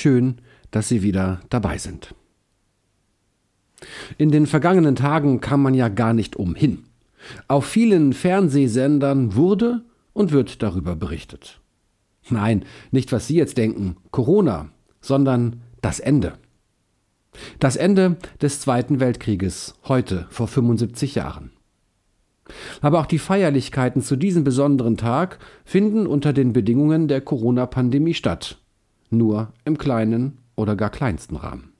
Schön, dass Sie wieder dabei sind. In den vergangenen Tagen kam man ja gar nicht umhin. Auf vielen Fernsehsendern wurde und wird darüber berichtet. Nein, nicht was Sie jetzt denken, Corona, sondern das Ende. Das Ende des Zweiten Weltkrieges, heute vor 75 Jahren. Aber auch die Feierlichkeiten zu diesem besonderen Tag finden unter den Bedingungen der Corona-Pandemie statt, nur im kleinen oder gar kleinsten Rahmen.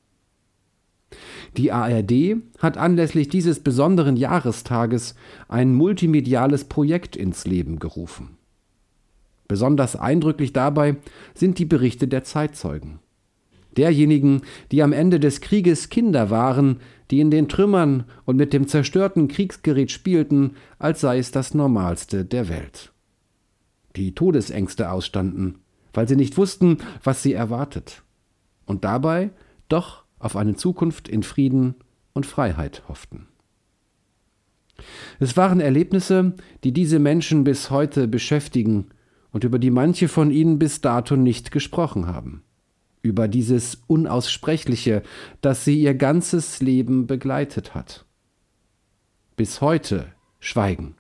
Die ARD hat anlässlich dieses besonderen Jahrestages ein multimediales Projekt ins Leben gerufen. Besonders eindrücklich dabei sind die Berichte der Zeitzeugen. Derjenigen, die am Ende des Krieges Kinder waren, die in den Trümmern und mit dem zerstörten Kriegsgerät spielten, als sei es das Normalste der Welt. Die Todesängste ausstanden, weil sie nicht wussten, was sie erwartet, und dabei doch auf eine Zukunft in Frieden und Freiheit hofften. Es waren Erlebnisse, die diese Menschen bis heute beschäftigen und über die manche von ihnen bis dato nicht gesprochen haben. Über dieses Unaussprechliche, das sie ihr ganzes Leben begleitet hat. Bis heute schweigen.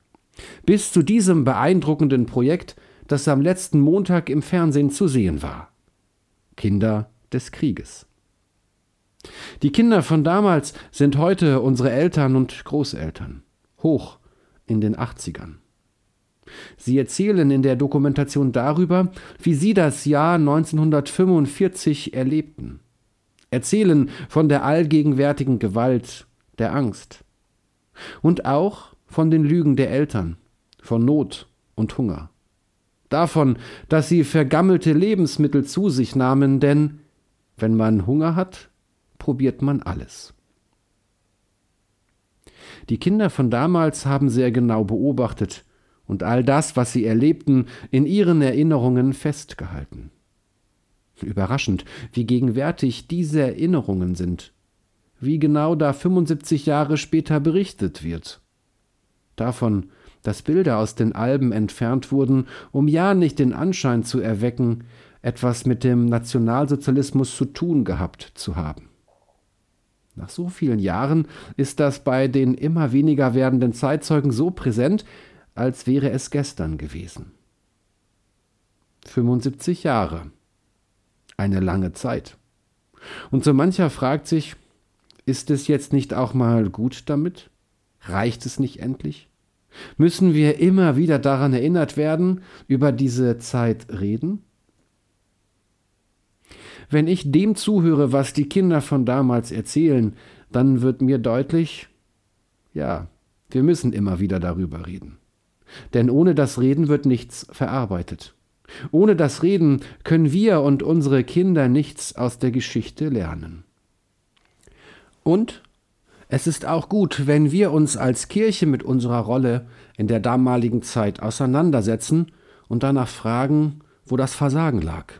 Bis zu diesem beeindruckenden Projekt, das am letzten Montag im Fernsehen zu sehen war. Kinder des Krieges. Die Kinder von damals sind heute unsere Eltern und Großeltern, hoch in den 80ern. Sie erzählen in der Dokumentation darüber, wie sie das Jahr 1945 erlebten, erzählen von der allgegenwärtigen Gewalt, der Angst und auch von den Lügen der Eltern, von Not und Hunger, davon, dass sie vergammelte Lebensmittel zu sich nahmen, denn wenn man Hunger hat, probiert man alles. Die Kinder von damals haben sehr genau beobachtet und all das, was sie erlebten, in ihren Erinnerungen festgehalten. Überraschend, wie gegenwärtig diese Erinnerungen sind, wie genau da 75 Jahre später berichtet wird. Davon, dass Bilder aus den Alben entfernt wurden, um ja nicht den Anschein zu erwecken, etwas mit dem Nationalsozialismus zu tun gehabt zu haben. Nach so vielen Jahren ist das bei den immer weniger werdenden Zeitzeugen so präsent, als wäre es gestern gewesen. 75 Jahre. Eine lange Zeit. Und so mancher fragt sich, ist es jetzt nicht auch mal gut damit? Reicht es nicht endlich? Müssen wir immer wieder daran erinnert werden, über diese Zeit reden? Wenn ich dem zuhöre, was die Kinder von damals erzählen, dann wird mir deutlich, ja, wir müssen immer wieder darüber reden. Denn ohne das Reden wird nichts verarbeitet. Ohne das Reden können wir und unsere Kinder nichts aus der Geschichte lernen. Und es ist auch gut, wenn wir uns als Kirche mit unserer Rolle in der damaligen Zeit auseinandersetzen und danach fragen, wo das Versagen lag.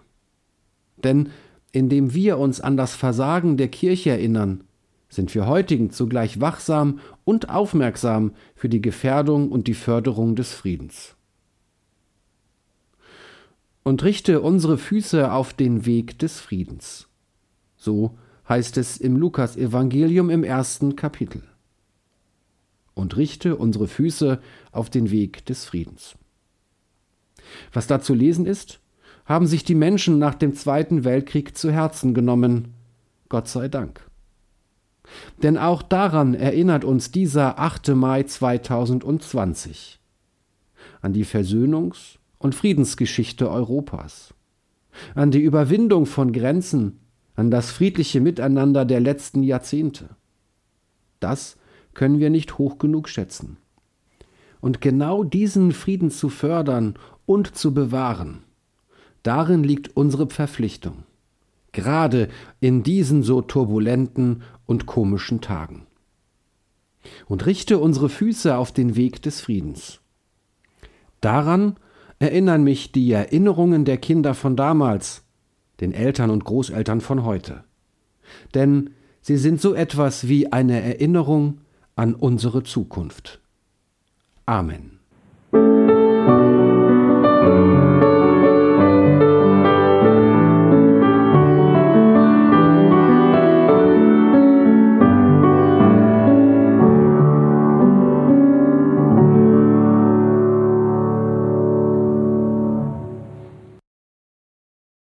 Denn indem wir uns an das Versagen der Kirche erinnern, sind wir heutigen zugleich wachsam und aufmerksam für die Gefährdung und die Förderung des Friedens. Und richte unsere Füße auf den Weg des Friedens. So heißt es im Lukas-Evangelium im ersten Kapitel. Und richte unsere Füße auf den Weg des Friedens. Was da zu lesen ist, haben sich die Menschen nach dem Zweiten Weltkrieg zu Herzen genommen. Gott sei Dank. Denn auch daran erinnert uns dieser 8. Mai 2020 an die Versöhnungs- und Friedensgeschichte Europas, an die Überwindung von Grenzen, an das friedliche Miteinander der letzten Jahrzehnte. Das können wir nicht hoch genug schätzen. Und genau diesen Frieden zu fördern und zu bewahren, Darin liegt unsere Verpflichtung, gerade in diesen so turbulenten und komischen Tagen. Und richte unsere Füße auf den Weg des Friedens. Daran erinnern mich die Erinnerungen der Kinder von damals, den Eltern und Großeltern von heute. Denn sie sind so etwas wie eine Erinnerung an unsere Zukunft. Amen.